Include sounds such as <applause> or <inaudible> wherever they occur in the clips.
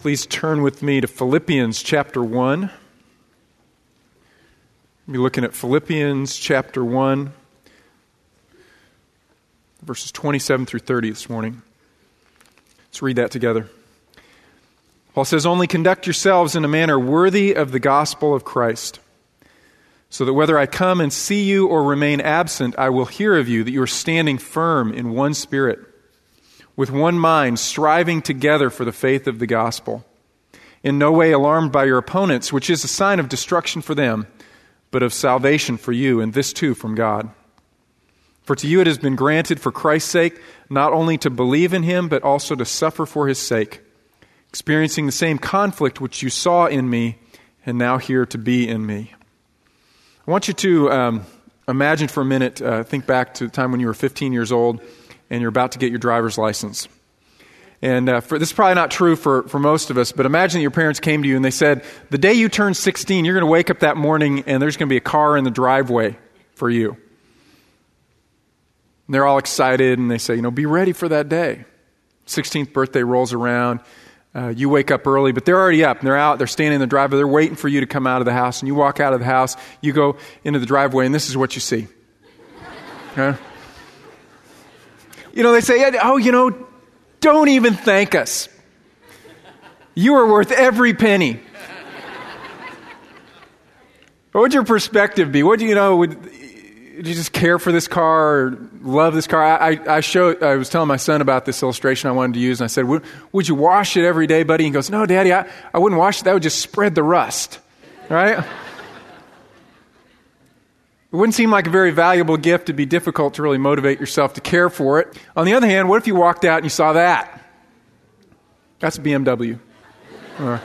Please turn with me to Philippians chapter 1. We'll be looking at Philippians chapter 1, verses 27 through 30 this morning. Let's read that together. Paul says, Only conduct yourselves in a manner worthy of the gospel of Christ, so that whether I come and see you or remain absent, I will hear of you that you are standing firm in one spirit with one mind, striving together for the faith of the gospel. In no way alarmed by your opponents, which is a sign of destruction for them, but of salvation for you, and this too from God. For to you it has been granted for Christ's sake not only to believe in him, but also to suffer for his sake, experiencing the same conflict which you saw in me and now hear to be in me. I want you to um, imagine for a minute, uh, think back to the time when you were 15 years old and you're about to get your driver's license. And uh, for, this is probably not true for, for most of us, but imagine that your parents came to you and they said, The day you turn 16, you're going to wake up that morning and there's going to be a car in the driveway for you. And they're all excited and they say, You know, be ready for that day. 16th birthday rolls around. Uh, you wake up early, but they're already up and they're out. They're standing in the driveway. They're waiting for you to come out of the house. And you walk out of the house. You go into the driveway, and this is what you see. <laughs> Okay? You know, they say, oh, you know, don't even thank us. You are worth every penny. what would your perspective be? What do you know? Would, you just care for this car or love this car? I, I, showed, I was telling my son about this illustration I wanted to use, and I said, would, would you wash it every day, buddy? And he goes, No, Daddy, I, I wouldn't wash it. That would just spread the rust. Right? It wouldn't seem like a very valuable gift. It'd be difficult to really motivate yourself to care for it. On the other hand, what if you walked out and you saw that? That's a BMW. Uh,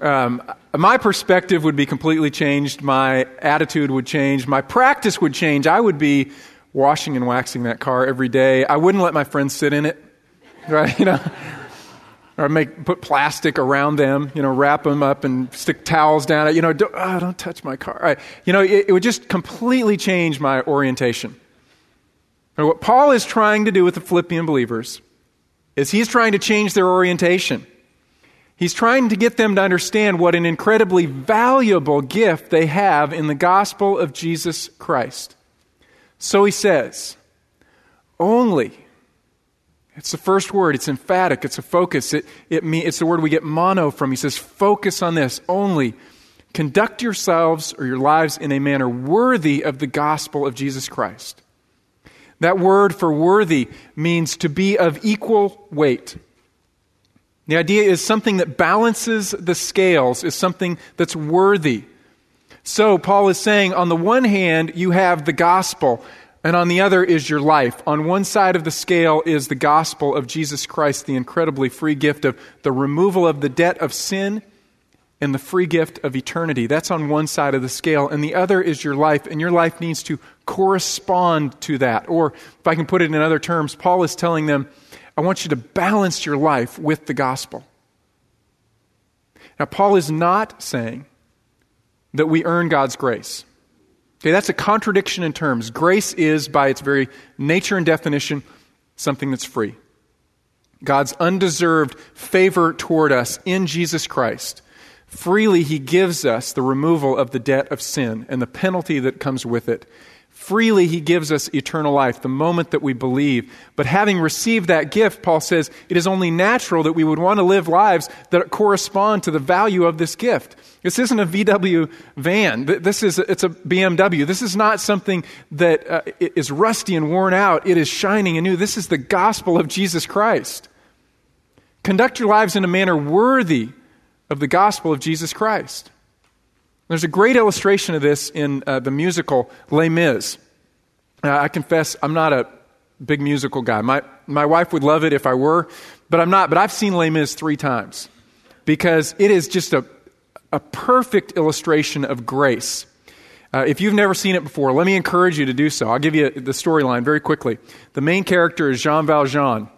um, my perspective would be completely changed. My attitude would change. My practice would change. I would be washing and waxing that car every day. I wouldn't let my friends sit in it. Right? <laughs> You know? Or make put plastic around them, you know, wrap them up and stick towels down. You know, don't, oh, don't touch my car. Right. You know, it, it, would just completely change my orientation. And what Paul is trying to do with the Philippian believers is he's trying to change their orientation. He's trying to get them to understand what an incredibly valuable gift they have in the gospel of Jesus Christ. So he says, only it's the first word. It's emphatic. It's a focus. It, it it's the word we get mono from. He says, focus on this only. Conduct yourselves or your lives in a manner worthy of the gospel of Jesus Christ. That word for worthy means to be of equal weight. The idea is something that balances the scales, is something that's worthy. So, Paul is saying, on the one hand, you have the gospel and on the other is your life. On one side of the scale is the gospel of Jesus Christ, the incredibly free gift of the removal of the debt of sin and the free gift of eternity. That's on one side of the scale. And the other is your life, and your life needs to correspond to that. Or, if I can put it in other terms, Paul is telling them, I want you to balance your life with the gospel. Now, Paul is not saying that we earn God's grace. Okay, that's a contradiction in terms. Grace is, by its very nature and definition, something that's free. God's undeserved favor toward us in Jesus Christ. Freely, He gives us the removal of the debt of sin and the penalty that comes with it. Freely, he gives us eternal life the moment that we believe. But having received that gift, Paul says, it is only natural that we would want to live lives that correspond to the value of this gift. This isn't a VW van. This is, it's a BMW. This is not something that uh, is rusty and worn out. It is shining and new. This is the gospel of Jesus Christ. Conduct your lives in a manner worthy of the gospel of Jesus Christ. There's a great illustration of this in uh, the musical Les Mis. Uh, I confess, I'm not a big musical guy. My, my wife would love it if I were, but I'm not. But I've seen Les Mis three times because it is just a, a perfect illustration of grace. Uh, if you've never seen it before, let me encourage you to do so. I'll give you the storyline very quickly. The main character is Jean Valjean.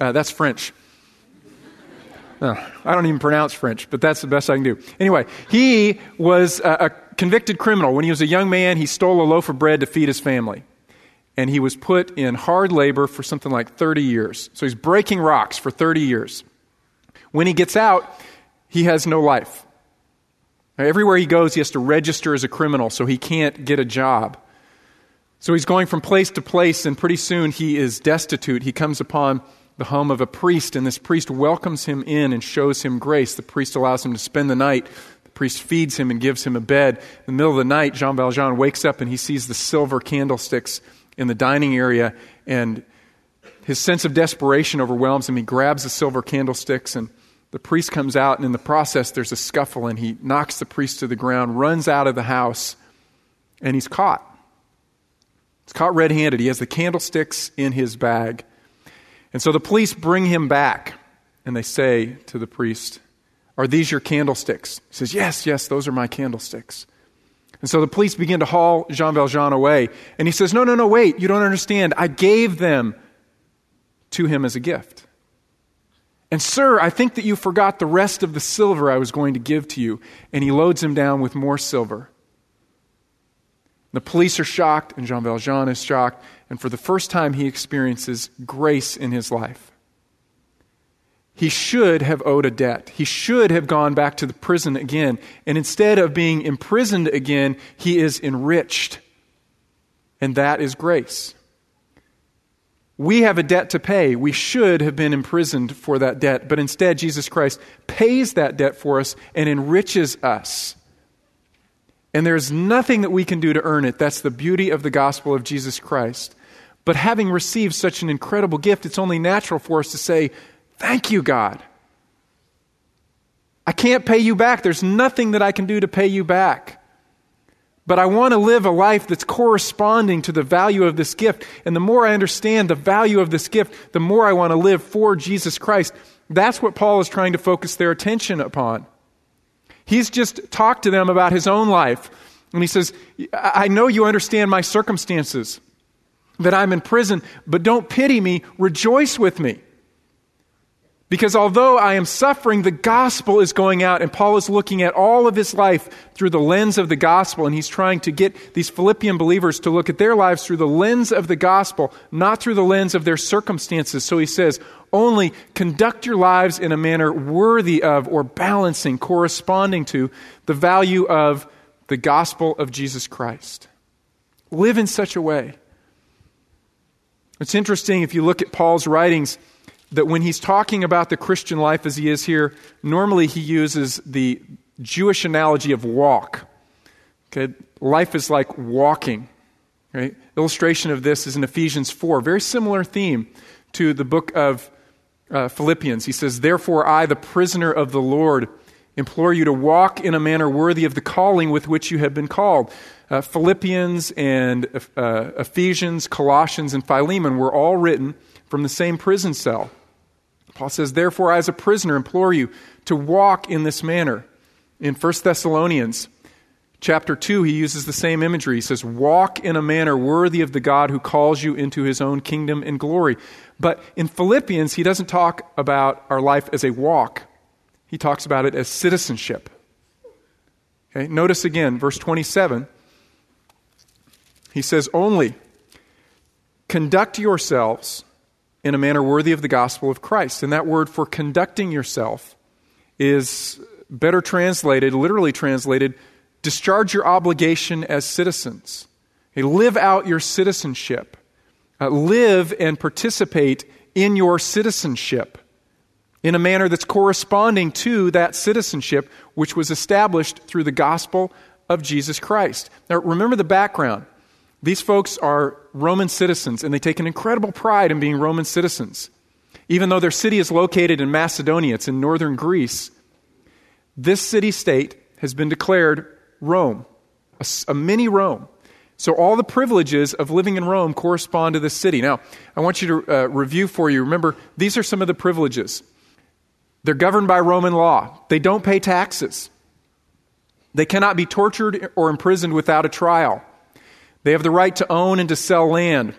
Uh, that's French. I don't even pronounce French, but that's the best I can do. Anyway, he was a, a convicted criminal. When he was a young man, he stole a loaf of bread to feed his family. And he was put in hard labor for something like 30 years. So he's breaking rocks for 30 years. When he gets out, he has no life. Everywhere he goes, he has to register as a criminal, so he can't get a job. So he's going from place to place, and pretty soon he is destitute. He comes upon the home of a priest, and this priest welcomes him in and shows him grace. The priest allows him to spend the night. The priest feeds him and gives him a bed. In the middle of the night, Jean Valjean wakes up and he sees the silver candlesticks in the dining area, and his sense of desperation overwhelms him. He grabs the silver candlesticks, and the priest comes out, and in the process, there's a scuffle, and he knocks the priest to the ground, runs out of the house, and he's caught. He's caught red handed. He has the candlesticks in his bag. And so the police bring him back and they say to the priest, Are these your candlesticks? He says, Yes, yes, those are my candlesticks. And so the police begin to haul Jean Valjean away. And he says, No, no, no, wait, you don't understand. I gave them to him as a gift. And, sir, I think that you forgot the rest of the silver I was going to give to you. And he loads him down with more silver. The police are shocked, and Jean Valjean is shocked, and for the first time, he experiences grace in his life. He should have owed a debt. He should have gone back to the prison again. And instead of being imprisoned again, he is enriched. And that is grace. We have a debt to pay. We should have been imprisoned for that debt. But instead, Jesus Christ pays that debt for us and enriches us. And there's nothing that we can do to earn it. That's the beauty of the gospel of Jesus Christ. But having received such an incredible gift, it's only natural for us to say, Thank you, God. I can't pay you back. There's nothing that I can do to pay you back. But I want to live a life that's corresponding to the value of this gift. And the more I understand the value of this gift, the more I want to live for Jesus Christ. That's what Paul is trying to focus their attention upon. He's just talked to them about his own life. And he says, I know you understand my circumstances, that I'm in prison, but don't pity me, rejoice with me. Because although I am suffering, the gospel is going out, and Paul is looking at all of his life through the lens of the gospel, and he's trying to get these Philippian believers to look at their lives through the lens of the gospel, not through the lens of their circumstances. So he says, only conduct your lives in a manner worthy of or balancing, corresponding to the value of the gospel of Jesus Christ. Live in such a way. It's interesting if you look at Paul's writings that when he's talking about the Christian life as he is here, normally he uses the Jewish analogy of walk. Okay, life is like walking. Right? Illustration of this is in Ephesians 4, very similar theme to the book of uh, Philippians. He says, Therefore, I, the prisoner of the Lord, implore you to walk in a manner worthy of the calling with which you have been called. Uh, Philippians and uh, Ephesians, Colossians, and Philemon were all written from the same prison cell. Paul says, Therefore, I, as a prisoner, implore you to walk in this manner. In 1 Thessalonians chapter 2, he uses the same imagery. He says, Walk in a manner worthy of the God who calls you into his own kingdom and glory. But in Philippians, he doesn't talk about our life as a walk, he talks about it as citizenship. Okay? Notice again, verse 27. He says, Only conduct yourselves in a manner worthy of the gospel of Christ. And that word for conducting yourself is better translated, literally translated, discharge your obligation as citizens. Okay, live out your citizenship. Uh, live and participate in your citizenship in a manner that's corresponding to that citizenship which was established through the gospel of Jesus Christ. Now, remember the background. These folks are Roman citizens, and they take an incredible pride in being Roman citizens. Even though their city is located in Macedonia, it's in northern Greece, this city state has been declared Rome, a, a mini Rome. So all the privileges of living in Rome correspond to this city. Now, I want you to uh, review for you. Remember, these are some of the privileges. They're governed by Roman law. They don't pay taxes. They cannot be tortured or imprisoned without a trial. They have the right to own and to sell land.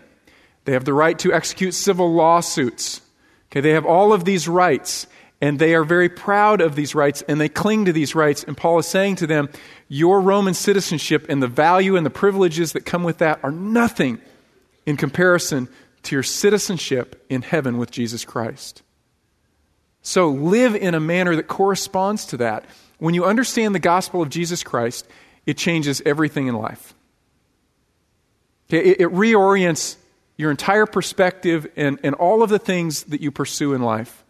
They have the right to execute civil lawsuits. Okay, they have all of these rights, and they are very proud of these rights, and they cling to these rights. And Paul is saying to them, Your Roman citizenship and the value and the privileges that come with that are nothing in comparison to your citizenship in heaven with Jesus Christ. So live in a manner that corresponds to that. When you understand the gospel of Jesus Christ, it changes everything in life. Okay, it, it reorients your entire perspective and, and all of the things that you pursue in life.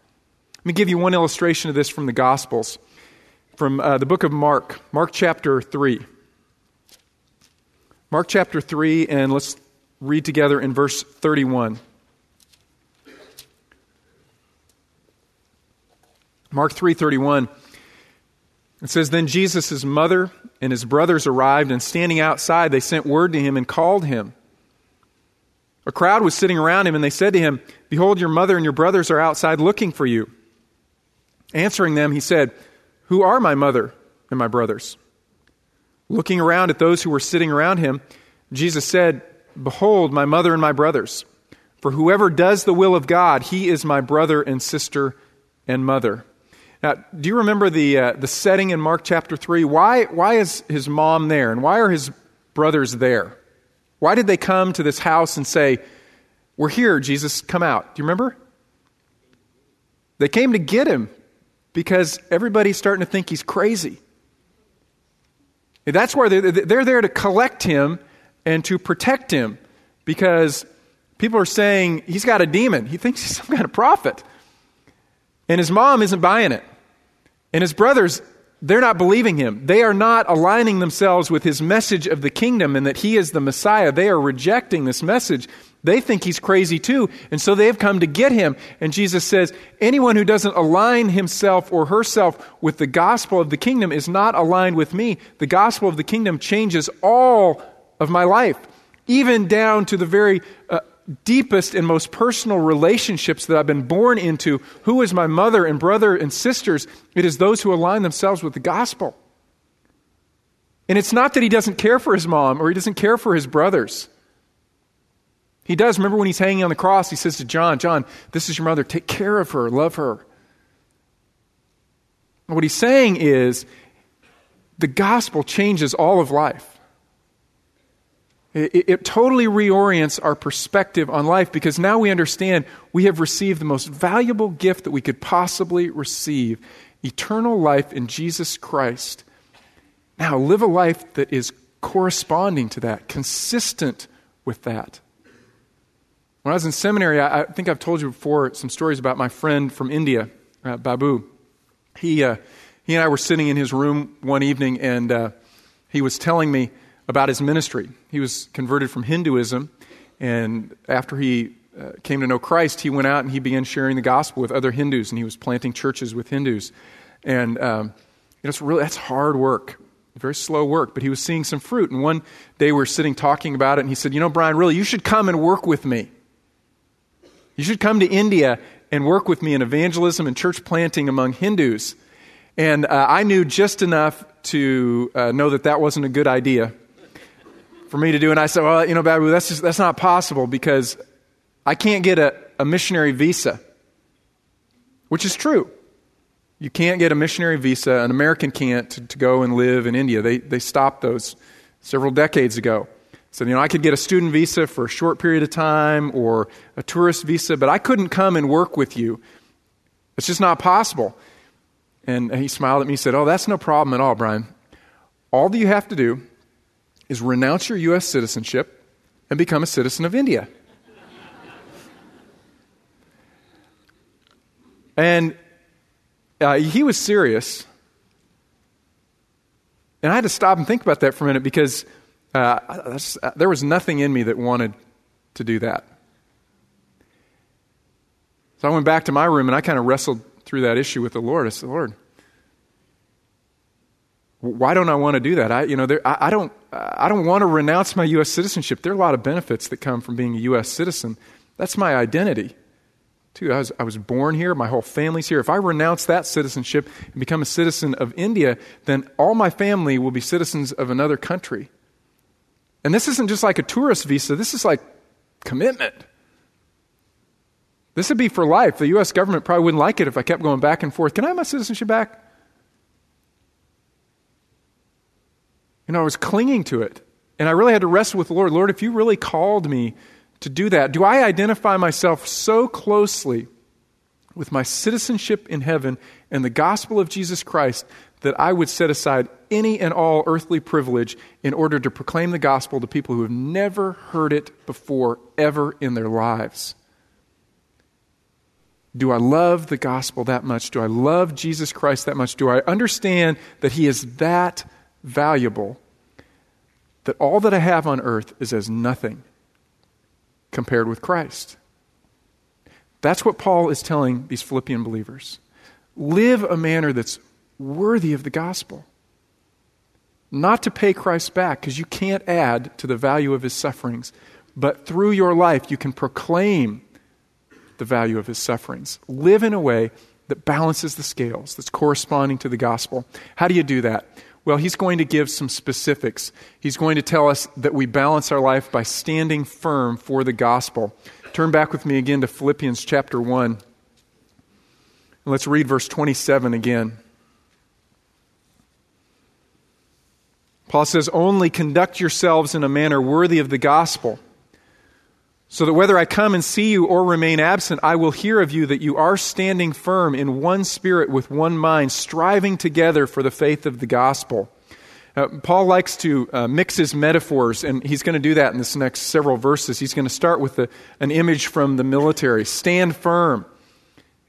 Let me give you one illustration of this from the Gospels, from uh, the book of Mark, Mark chapter 3. Mark chapter 3, and let's read together in verse 31. Mark 3:31 it says then Jesus' mother and his brothers arrived and standing outside they sent word to him and called him. A crowd was sitting around him and they said to him, "Behold your mother and your brothers are outside looking for you." Answering them he said, "Who are my mother and my brothers?" Looking around at those who were sitting around him, Jesus said, "Behold my mother and my brothers. For whoever does the will of God, he is my brother and sister and mother." Now, do you remember the, uh, the setting in Mark chapter 3? Why, why is his mom there and why are his brothers there? Why did they come to this house and say, We're here, Jesus, come out? Do you remember? They came to get him because everybody's starting to think he's crazy. That's why they're, they're there to collect him and to protect him because people are saying he's got a demon. He thinks he's some kind of prophet. And his mom isn't buying it. And his brothers, they're not believing him. They are not aligning themselves with his message of the kingdom and that he is the Messiah. They are rejecting this message. They think he's crazy too, and so they've come to get him. And Jesus says, anyone who doesn't align himself or herself with the gospel of the kingdom is not aligned with me. The gospel of the kingdom changes all of my life, even down to the very uh, deepest and most personal relationships that I've been born into, who is my mother and brother and sisters, it is those who align themselves with the gospel. And it's not that he doesn't care for his mom or he doesn't care for his brothers. He does. Remember when he's hanging on the cross, he says to John, John, this is your mother. Take care of her, love her. what he's saying is the gospel changes all of life. It, it, totally reorients our perspective on life because now we understand we have received the most valuable gift that we could possibly receive eternal life in Jesus Christ. Now, live a life that is corresponding to that, consistent with that. When I was in seminary, I, I think I've told you before some stories about my friend from India, uh, Babu. He, uh, he and I were sitting in his room one evening, and uh, he was telling me about his ministry. He was converted from Hinduism, and after he uh, came to know Christ, he went out and he began sharing the gospel with other Hindus, and he was planting churches with Hindus. And um, you know, it's really that's hard work, very slow work. But he was seeing some fruit. And one day we were sitting talking about it, and he said, "You know, Brian, really, you should come and work with me. You should come to India and work with me in evangelism and church planting among Hindus." And uh, I knew just enough to uh, know that that wasn't a good idea for me to do. And I said, well, you know, Babu, that's, just, that's not possible because I can't get a, a missionary visa, which is true. You can't get a missionary visa. An American can't to, to go and live in India. They, they stopped those several decades ago. So, you know, I could get a student visa for a short period of time or a tourist visa, but I couldn't come and work with you. It's just not possible. And he smiled at me and said, Oh, that's no problem at all, Brian. All that you have to do is renounce your U.S. citizenship and become a citizen of India. and uh, he was serious. And I had to stop and think about that for a minute because uh, uh, there was nothing in me that wanted to do that. So I went back to my room and I kind of wrestled through that issue with the Lord. I said, Lord, why don't I want to do that? I, you know, there, I, I, don't, I don't want to renounce my U.S. citizenship. There are a lot of benefits that come from being a U.S. citizen. That's my identity. Too, I was, I was born here. My whole family's here. If I renounce that citizenship and become a citizen of India, then all my family will be citizens of another country. And this isn't just like a tourist visa. This is like commitment. This would be for life. The U.S. government probably wouldn't like it if I kept going back and forth. Can I have my citizenship back? You know, I was clinging to it. And I really had to wrestle with the Lord. Lord, if you really called me to do that, do I identify myself so closely with my citizenship in heaven and the gospel of Jesus Christ that I would set aside any and all earthly privilege in order to proclaim the gospel to people who have never heard it before, ever in their lives. Do I love the gospel that much? Do I love Jesus Christ that much? Do I understand that He is that valuable that all that I have on earth is as nothing compared with Christ? That's what Paul is telling these Philippian believers. Live a manner that's worthy of the gospel. Not to pay Christ back, because you can't add to the value of his sufferings, but through your life you can proclaim the value of his sufferings. Live in a way that balances the scales, that's corresponding to the gospel. How do you do that? Well, he's going to give some specifics. He's going to tell us that we balance our life by standing firm for the gospel. Turn back with me again to Philippians chapter 1. And Let's read verse 27 again. Paul says, Only conduct yourselves in a manner worthy of the gospel, so that whether I come and see you or remain absent, I will hear of you that you are standing firm in one spirit with one mind, striving together for the faith of the gospel uh, Paul likes to uh, mix his metaphors, and he's going to do that in this next several verses. He's going to start with an image from the military stand firm.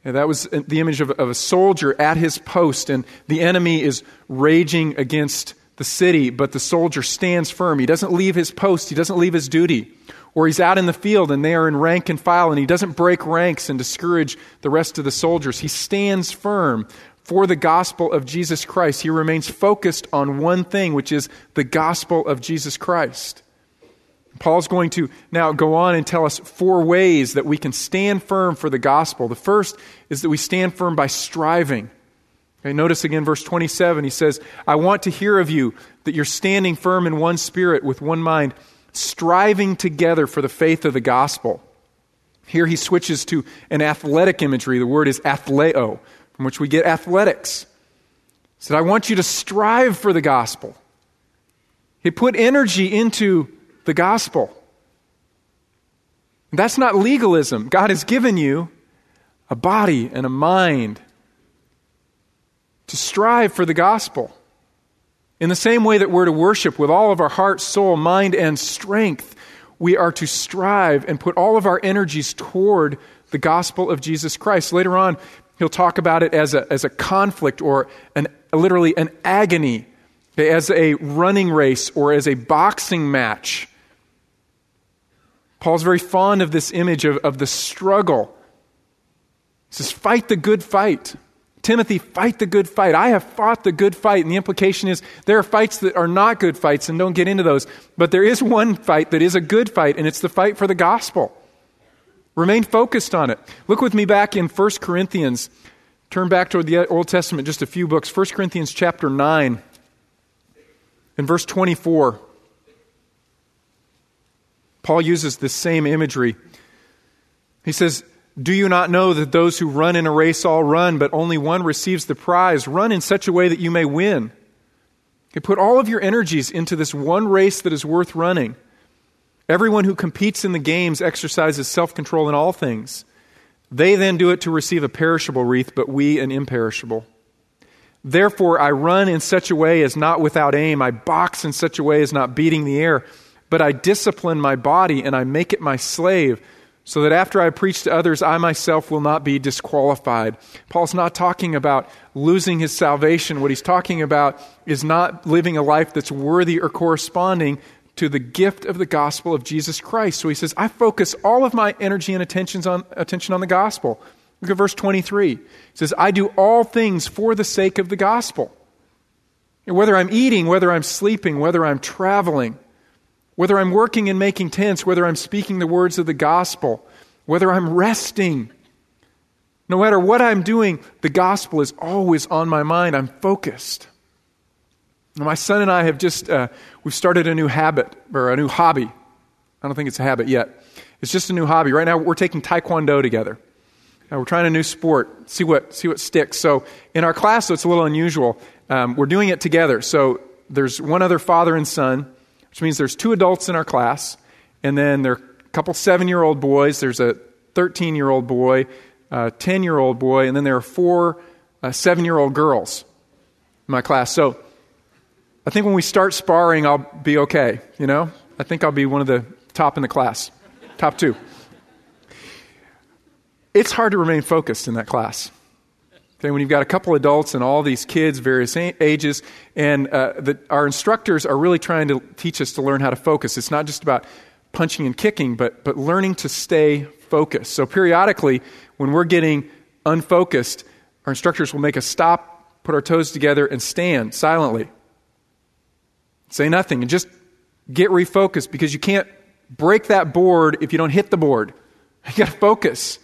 And that was uh, the image of, of a soldier at his post, and the enemy is raging against the city, but the soldier stands firm. He doesn't leave his post, he doesn't leave his duty. Or he's out in the field and they are in rank and file, and he doesn't break ranks and discourage the rest of the soldiers. He stands firm for the gospel of Jesus Christ. He remains focused on one thing, which is the gospel of Jesus Christ. Paul's going to now go on and tell us four ways that we can stand firm for the gospel. The first is that we stand firm by striving. Okay, notice again verse 27. He says, I want to hear of you that you're standing firm in one spirit with one mind, striving together for the faith of the gospel. Here he switches to an athletic imagery. The word is athleo, from which we get athletics. He said, I want you to strive for the gospel. He put energy into the gospel. That's not legalism. God has given you a body and a mind to strive for the gospel. In the same way that we're to worship with all of our heart, soul, mind, and strength, we are to strive and put all of our energies toward the gospel of Jesus Christ. Later on, He'll talk about it as a, as a conflict or an, literally an agony, as a running race or as a boxing match. Paul's very fond of this image of, of the struggle. He says, Fight the good fight. Timothy, fight the good fight. I have fought the good fight. And the implication is there are fights that are not good fights, and don't get into those. But there is one fight that is a good fight, and it's the fight for the gospel. Remain focused on it. Look with me back in 1 Corinthians. Turn back toward the Old Testament just a few books. 1 Corinthians chapter 9 and verse 24. Paul uses this same imagery. He says, Do you not know that those who run in a race all run, but only one receives the prize? Run in such a way that you may win. You put all of your energies into this one race that is worth running. Everyone who competes in the games exercises self control in all things. They then do it to receive a perishable wreath, but we an imperishable. Therefore, I run in such a way as not without aim. I box in such a way as not beating the air. But I discipline my body and I make it my slave, so that after I preach to others, I myself will not be disqualified. Paul's not talking about losing his salvation. What he's talking about is not living a life that's worthy or corresponding to the gift of the gospel of Jesus Christ. So he says, I focus all of my energy and attentions on, attention on the gospel. Look at verse 23. He says, I do all things for the sake of the gospel. Whether I'm eating, whether I'm sleeping, whether I'm traveling, whether I'm working and making tents, whether I'm speaking the words of the gospel, whether I'm resting, no matter what I'm doing, the gospel is always on my mind. I'm focused. My son and I have just, uh, we've started a new habit, or a new hobby. I don't think it's a habit yet. It's just a new hobby. Right now, we're taking Taekwondo together. Uh, we're trying a new sport, see what, see what sticks. So, in our class, so it's a little unusual. Um, we're doing it together. So, there's one other father and son, which means there's two adults in our class, and then there are a couple seven year old boys. There's a 13 year old boy, a 10 year old boy, and then there are four uh, seven year old girls in my class. So I think when we start sparring, I'll be okay, you know? I think I'll be one of the top in the class, top two. It's hard to remain focused in that class. Okay, when you've got a couple adults and all these kids, various ages, and uh, the, our instructors are really trying to teach us to learn how to focus. It's not just about punching and kicking, but, but learning to stay focused. So periodically, when we're getting unfocused, our instructors will make us stop, put our toes together, and stand silently. Say nothing and just get refocused because you can't break that board if you don't hit the board. <laughs> You got to focus.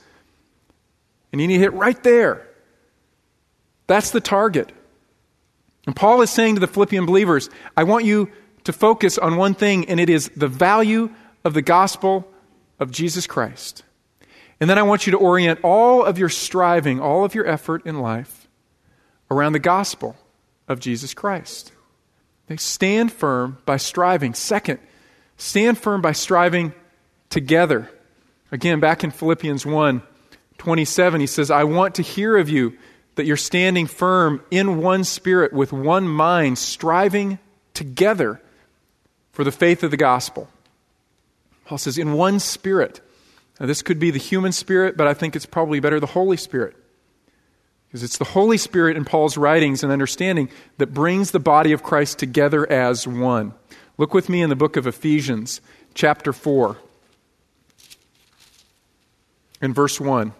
And you need to hit right there. That's the target. And Paul is saying to the Philippian believers, I want you to focus on one thing, and it is the value of the gospel of Jesus Christ. And then I want you to orient all of your striving, all of your effort in life around the gospel of Jesus Christ. They stand firm by striving. Second, stand firm by striving together. Again, back in Philippians 1 27, he says, I want to hear of you that you're standing firm in one spirit, with one mind, striving together for the faith of the gospel. Paul says, in one spirit. Now, this could be the human spirit, but I think it's probably better the Holy Spirit. Because it's the Holy Spirit in Paul's writings and understanding that brings the body of Christ together as one. Look with me in the book of Ephesians, chapter 4, in verse 1.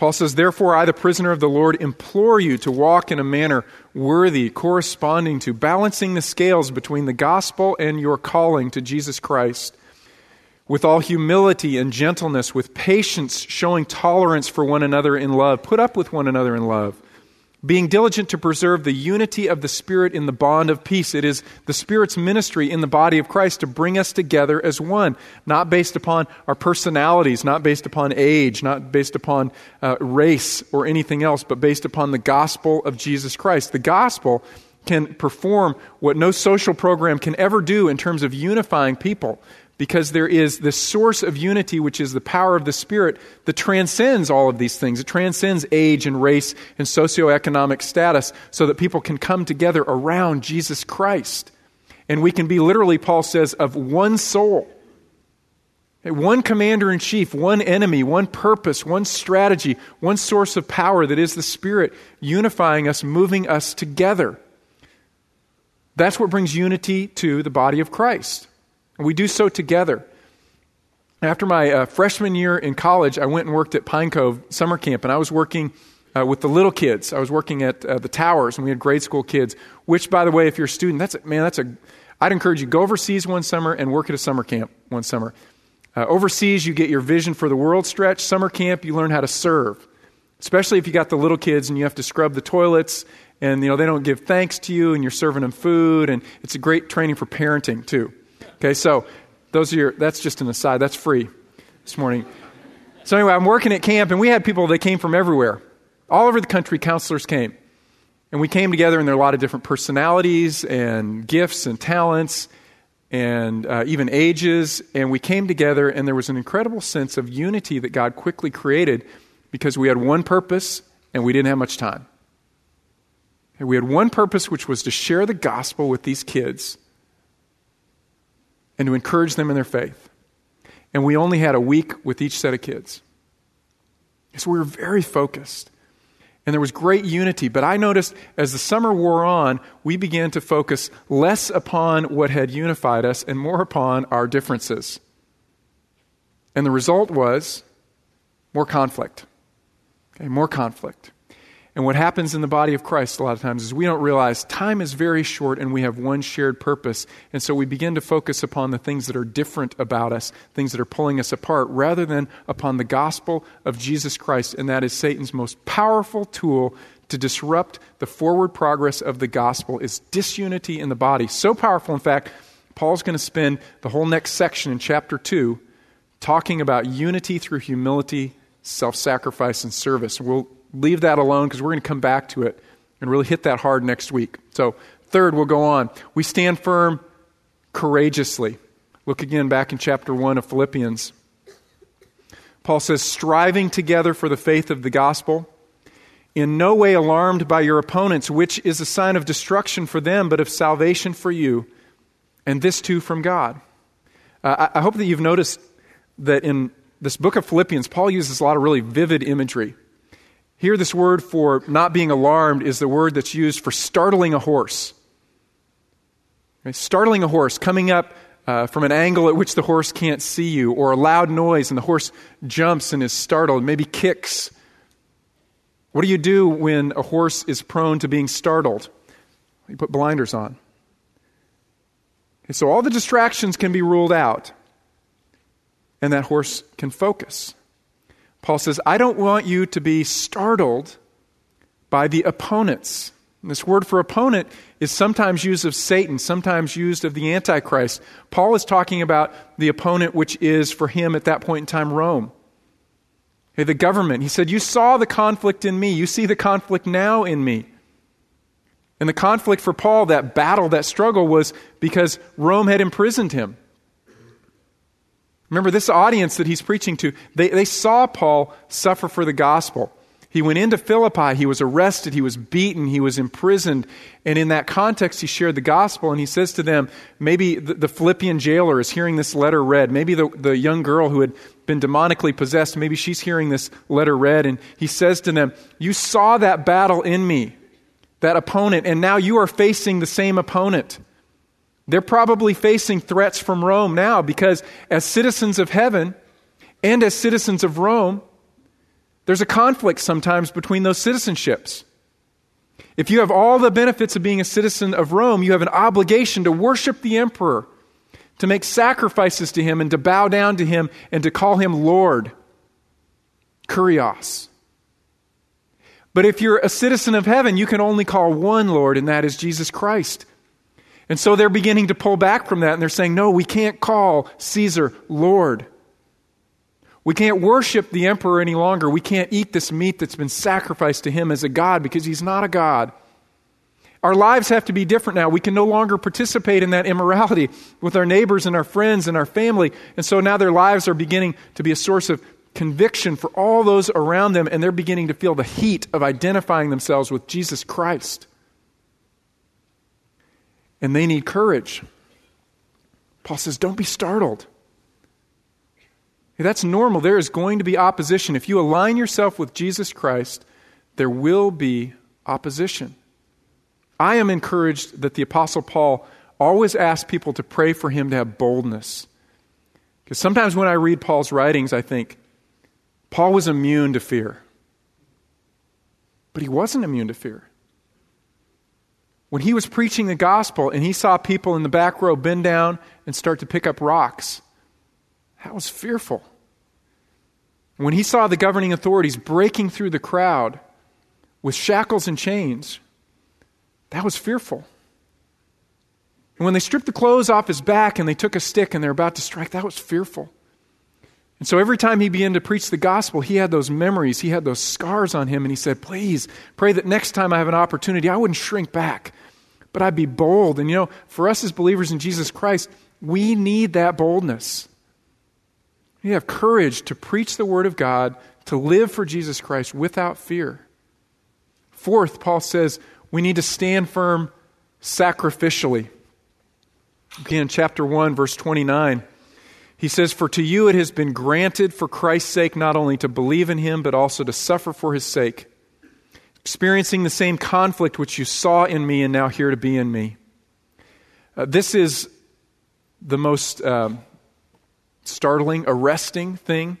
Paul says, Therefore, I, the prisoner of the Lord, implore you to walk in a manner worthy, corresponding to, balancing the scales between the gospel and your calling to Jesus Christ, with all humility and gentleness, with patience, showing tolerance for one another in love. Put up with one another in love being diligent to preserve the unity of the Spirit in the bond of peace. It is the Spirit's ministry in the body of Christ to bring us together as one, not based upon our personalities, not based upon age, not based upon uh, race or anything else, but based upon the gospel of Jesus Christ. The gospel can perform what no social program can ever do in terms of unifying people because there is this source of unity, which is the power of the Spirit, that transcends all of these things. It transcends age and race and socioeconomic status so that people can come together around Jesus Christ. And we can be literally, Paul says, of one soul. One commander in chief, one enemy, one purpose, one strategy, one source of power that is the Spirit, unifying us, moving us together. That's what brings unity to the body of Christ. We do so together. After my uh, freshman year in college, I went and worked at Pine Cove Summer Camp, and I was working uh, with the little kids. I was working at uh, the towers, and we had grade school kids. Which, by the way, if you're a student, that's a, man, that's a. I'd encourage you go overseas one summer and work at a summer camp one summer. Uh, overseas, you get your vision for the world stretch. Summer camp, you learn how to serve, especially if you got the little kids and you have to scrub the toilets, and you know they don't give thanks to you, and you're serving them food, and it's a great training for parenting too. Okay, so those are your, that's just an aside. That's free this morning. So anyway, I'm working at camp, and we had people that came from everywhere. All over the country, counselors came. And we came together, and there are a lot of different personalities and gifts and talents and uh, even ages. And we came together, and there was an incredible sense of unity that God quickly created because we had one purpose and we didn't have much time. And we had one purpose, which was to share the gospel with these kids and to encourage them in their faith. And we only had a week with each set of kids. So we were very focused. And there was great unity. But I noticed as the summer wore on, we began to focus less upon what had unified us and more upon our differences. And the result was more conflict. Okay, more conflict. And what happens in the body of Christ a lot of times is we don't realize time is very short and we have one shared purpose. And so we begin to focus upon the things that are different about us, things that are pulling us apart, rather than upon the gospel of Jesus Christ. And that is Satan's most powerful tool to disrupt the forward progress of the gospel is disunity in the body. So powerful, in fact, Paul's going to spend the whole next section in chapter 2 talking about unity through humility, self sacrifice, and service. We'll leave that alone because we're going to come back to it and really hit that hard next week. So, third, we'll go on. We stand firm courageously. Look again back in chapter 1 of Philippians. Paul says, striving together for the faith of the gospel, in no way alarmed by your opponents, which is a sign of destruction for them, but of salvation for you, and this too from God. Uh, I, I hope that you've noticed that in this book of Philippians, Paul uses a lot of really vivid imagery. Here, this word for not being alarmed is the word that's used for startling a horse. Startling a horse, coming up uh, from an angle at which the horse can't see you, or a loud noise and the horse jumps and is startled, maybe kicks. What do you do when a horse is prone to being startled? You put blinders on. Okay, so all the distractions can be ruled out, and that horse can focus. Paul says, I don't want you to be startled by the opponents. And this word for opponent is sometimes used of Satan, sometimes used of the Antichrist. Paul is talking about the opponent, which is for him at that point in time Rome. Okay, the government. He said, You saw the conflict in me. You see the conflict now in me. And the conflict for Paul, that battle, that struggle, was because Rome had imprisoned him. Remember, this audience that he's preaching to, they, they saw Paul suffer for the gospel. He went into Philippi, he was arrested, he was beaten, he was imprisoned. And in that context, he shared the gospel and he says to them, maybe the, the Philippian jailer is hearing this letter read. Maybe the, the young girl who had been demonically possessed, maybe she's hearing this letter read. And he says to them, You saw that battle in me, that opponent, and now you are facing the same opponent. They're probably facing threats from Rome now because, as citizens of heaven and as citizens of Rome, there's a conflict sometimes between those citizenships. If you have all the benefits of being a citizen of Rome, you have an obligation to worship the emperor, to make sacrifices to him, and to bow down to him, and to call him Lord. Kurios. But if you're a citizen of heaven, you can only call one Lord, and that is Jesus Christ. And so they're beginning to pull back from that and they're saying, no, we can't call Caesar Lord. We can't worship the emperor any longer. We can't eat this meat that's been sacrificed to him as a God because he's not a God. Our lives have to be different now. We can no longer participate in that immorality with our neighbors and our friends and our family. And so now their lives are beginning to be a source of conviction for all those around them, and they're beginning to feel the heat of identifying themselves with Jesus Christ and they need courage. Paul says, Don't be startled. That's normal. There is going to be opposition. If you align yourself with Jesus Christ, there will be opposition. I am encouraged that the Apostle Paul always asks people to pray for him to have boldness. Because sometimes when I read Paul's writings, I think, Paul was immune to fear. But he wasn't immune to fear when he was preaching the gospel and he saw people in the back row bend down and start to pick up rocks, that was fearful. When he saw the governing authorities breaking through the crowd with shackles and chains, that was fearful. And when they stripped the clothes off his back and they took a stick and they're about to strike, that was fearful. And so every time he began to preach the gospel, he had those memories, he had those scars on him, and he said, Please pray that next time I have an opportunity, I wouldn't shrink back, but I'd be bold. And you know, for us as believers in Jesus Christ, we need that boldness. We have courage to preach the word of God, to live for Jesus Christ without fear. Fourth, Paul says we need to stand firm sacrificially. Again, chapter 1, verse 29. He says, For to you it has been granted for Christ's sake not only to believe in him, but also to suffer for his sake, experiencing the same conflict which you saw in me and now hear to be in me. Uh, this is the most um, startling, arresting thing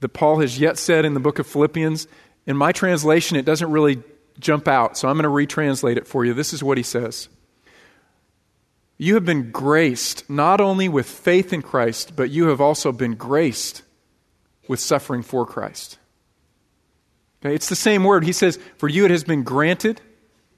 that Paul has yet said in the book of Philippians. In my translation, it doesn't really jump out, so I'm going to retranslate it for you. This is what he says. You have been graced not only with faith in Christ, but you have also been graced with suffering for Christ. Okay, it's the same word. He says, For you it has been granted,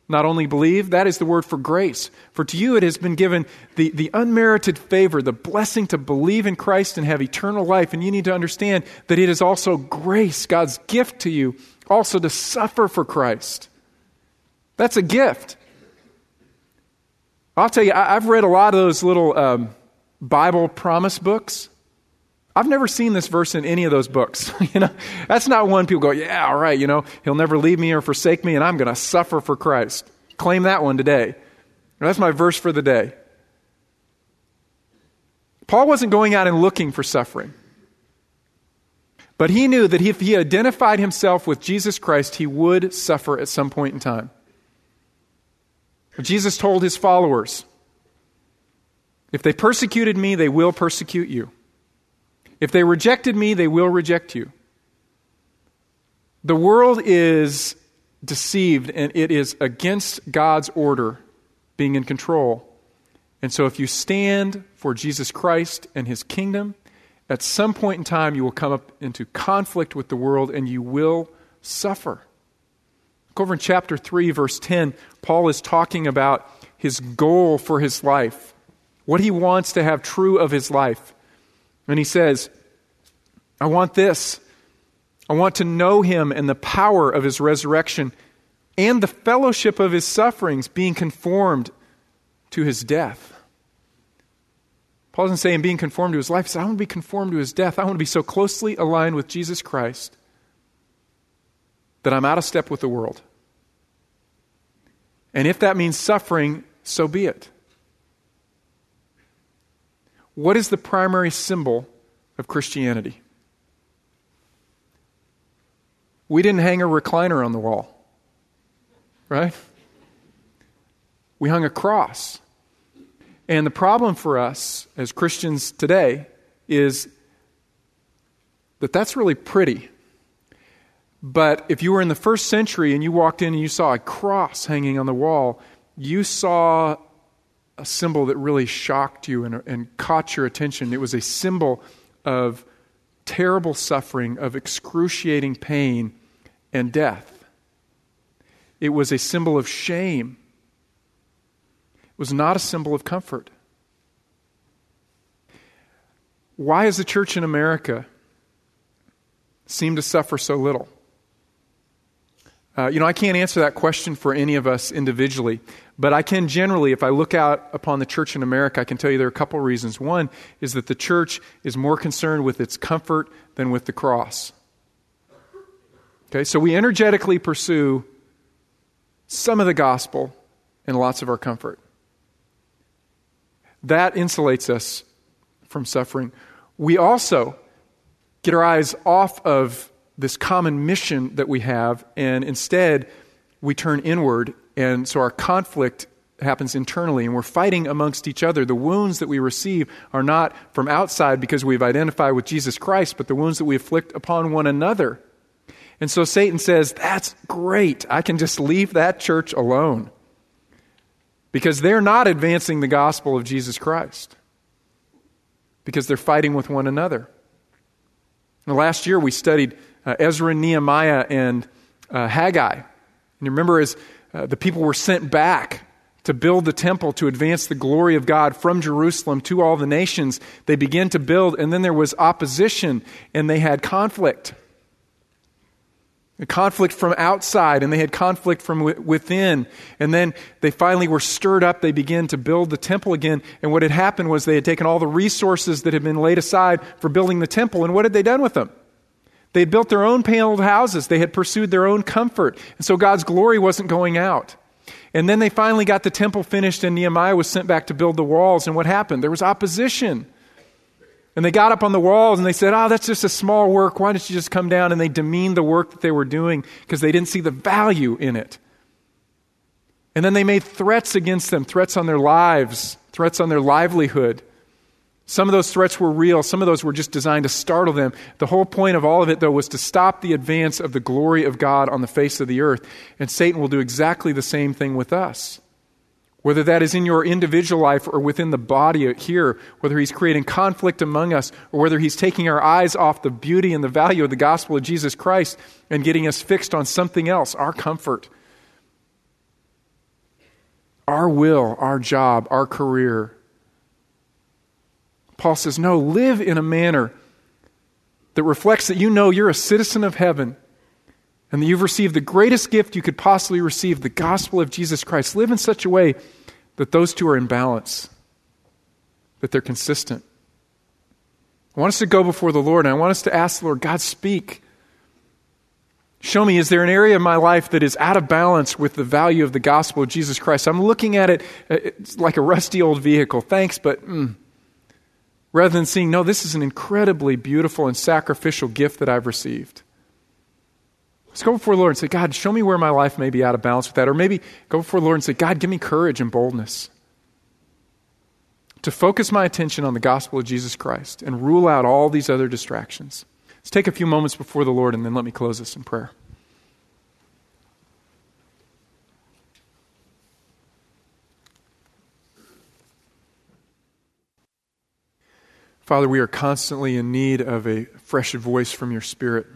not only believe, that is the word for grace. For to you it has been given the, the unmerited favor, the blessing to believe in Christ and have eternal life. And you need to understand that it is also grace, God's gift to you, also to suffer for Christ. That's a gift. I'll tell you, I, have read a lot of those little um, Bible promise books. I've never seen this verse in any of those books. <laughs> you know, that's not one people go, yeah, all right, you know, he'll never leave me or forsake me, and I'm going to suffer for Christ. Claim that one today. That's my verse for the day. Paul wasn't going out and looking for suffering. But he knew that if he identified himself with Jesus Christ, he would suffer at some point in time. Jesus told his followers, If they persecuted me, they will persecute you. If they rejected me, they will reject you. The world is deceived and it is against God's order being in control. And so, if you stand for Jesus Christ and his kingdom, at some point in time you will come up into conflict with the world and you will suffer. Look over in chapter 3, verse 10. Paul is talking about his goal for his life, what he wants to have true of his life. And he says, I want this. I want to know him and the power of his resurrection and the fellowship of his sufferings, being conformed to his death. Paul doesn't say in being conformed to his life, he says, I want to be conformed to his death. I want to be so closely aligned with Jesus Christ that I'm out of step with the world. And if that means suffering, so be it. What is the primary symbol of Christianity? We didn't hang a recliner on the wall, right? We hung a cross. And the problem for us as Christians today is that that's really pretty. But if you were in the first century and you walked in and you saw a cross hanging on the wall, you saw a symbol that really shocked you and, and caught your attention. It was a symbol of terrible suffering, of excruciating pain and death. It was a symbol of shame. It was not a symbol of comfort. Why has the church in America seem to suffer so little? Uh, you know, I can't answer that question for any of us individually, but I can generally, if I look out upon the church in America, I can tell you there are a couple reasons. One is that the church is more concerned with its comfort than with the cross. Okay, so we energetically pursue some of the gospel and lots of our comfort. That insulates us from suffering. We also get our eyes off of this common mission that we have, and instead we turn inward, and so our conflict happens internally, and we're fighting amongst each other. The wounds that we receive are not from outside because we've identified with Jesus Christ, but the wounds that we afflict upon one another. And so Satan says, That's great. I can just leave that church alone because they're not advancing the gospel of Jesus Christ because they're fighting with one another. last year we studied uh, Ezra, Nehemiah, and uh, Haggai. And you remember as uh, the people were sent back to build the temple to advance the glory of God from Jerusalem to all the nations, they began to build, and then there was opposition and they had conflict. A conflict from outside, and they had conflict from within. And then they finally were stirred up. They began to build the temple again. And what had happened was they had taken all the resources that had been laid aside for building the temple, and what had they done with them? They had built their own paneled houses. They had pursued their own comfort. And so God's glory wasn't going out. And then they finally got the temple finished, and Nehemiah was sent back to build the walls. And what happened? There was opposition. And they got up on the walls and they said, Oh, that's just a small work. Why don't you just come down? And they demeaned the work that they were doing because they didn't see the value in it. And then they made threats against them threats on their lives, threats on their livelihood. Some of those threats were real, some of those were just designed to startle them. The whole point of all of it, though, was to stop the advance of the glory of God on the face of the earth. And Satan will do exactly the same thing with us. Whether that is in your individual life or within the body here, whether he's creating conflict among us, or whether he's taking our eyes off the beauty and the value of the gospel of Jesus Christ and getting us fixed on something else, our comfort, our will, our job, our career, Paul says, no, live in a manner that reflects that you know you're a citizen of heaven and that you've received the greatest gift you could possibly receive, the gospel of Jesus Christ. Live in such a way that those two are in balance, that they're consistent. I want us to go before the Lord, and I want us to ask the Lord, God, speak. Show me, is there an area of my life that is out of balance with the value of the gospel of Jesus Christ? I'm looking at it it's like a rusty old vehicle. Thanks, but mm. Rather than seeing, no, this is an incredibly beautiful and sacrificial gift that I've received. Let's go before the Lord and say, God, show me where my life may be out of balance with that. Or maybe go before the Lord and say, God, give me courage and boldness to focus my attention on the gospel of Jesus Christ and rule out all these other distractions. Let's take a few moments before the Lord and then let me close this in prayer. Father, we are constantly in need of a fresh voice from your Spirit.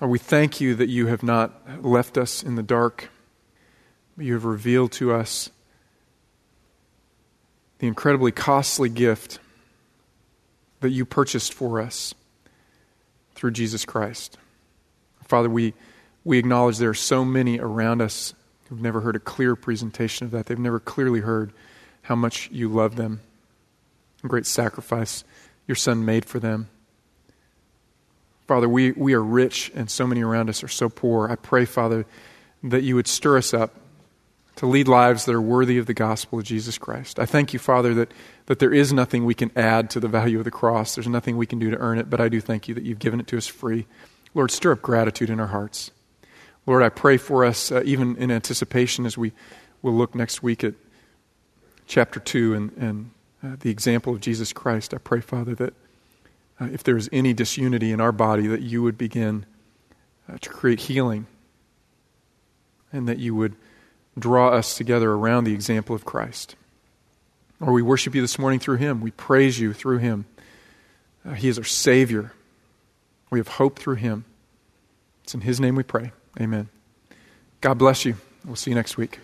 Lord, we thank you that you have not left us in the dark, but you have revealed to us the incredibly costly gift that you purchased for us through Jesus Christ. Father, we, we acknowledge there are so many around us who've never heard a clear presentation of that. They've never clearly heard how much you love them, great sacrifice your Son made for them. Father, we, we are rich and so many around us are so poor. I pray, Father, that you would stir us up to lead lives that are worthy of the gospel of Jesus Christ. I thank you, Father, that, that there is nothing we can add to the value of the cross. There's nothing we can do to earn it, but I do thank you that you've given it to us free. Lord, stir up gratitude in our hearts. Lord, I pray for us, uh, even in anticipation, as we will look next week at chapter 2 and, and uh, the example of Jesus Christ. I pray, Father, that uh, if there is any disunity in our body, that you would begin uh, to create healing and that you would draw us together around the example of Christ. Or we worship you this morning through him. We praise you through him. Uh, he is our Savior. We have hope through him. It's in his name we pray. Amen. God bless you. We'll see you next week.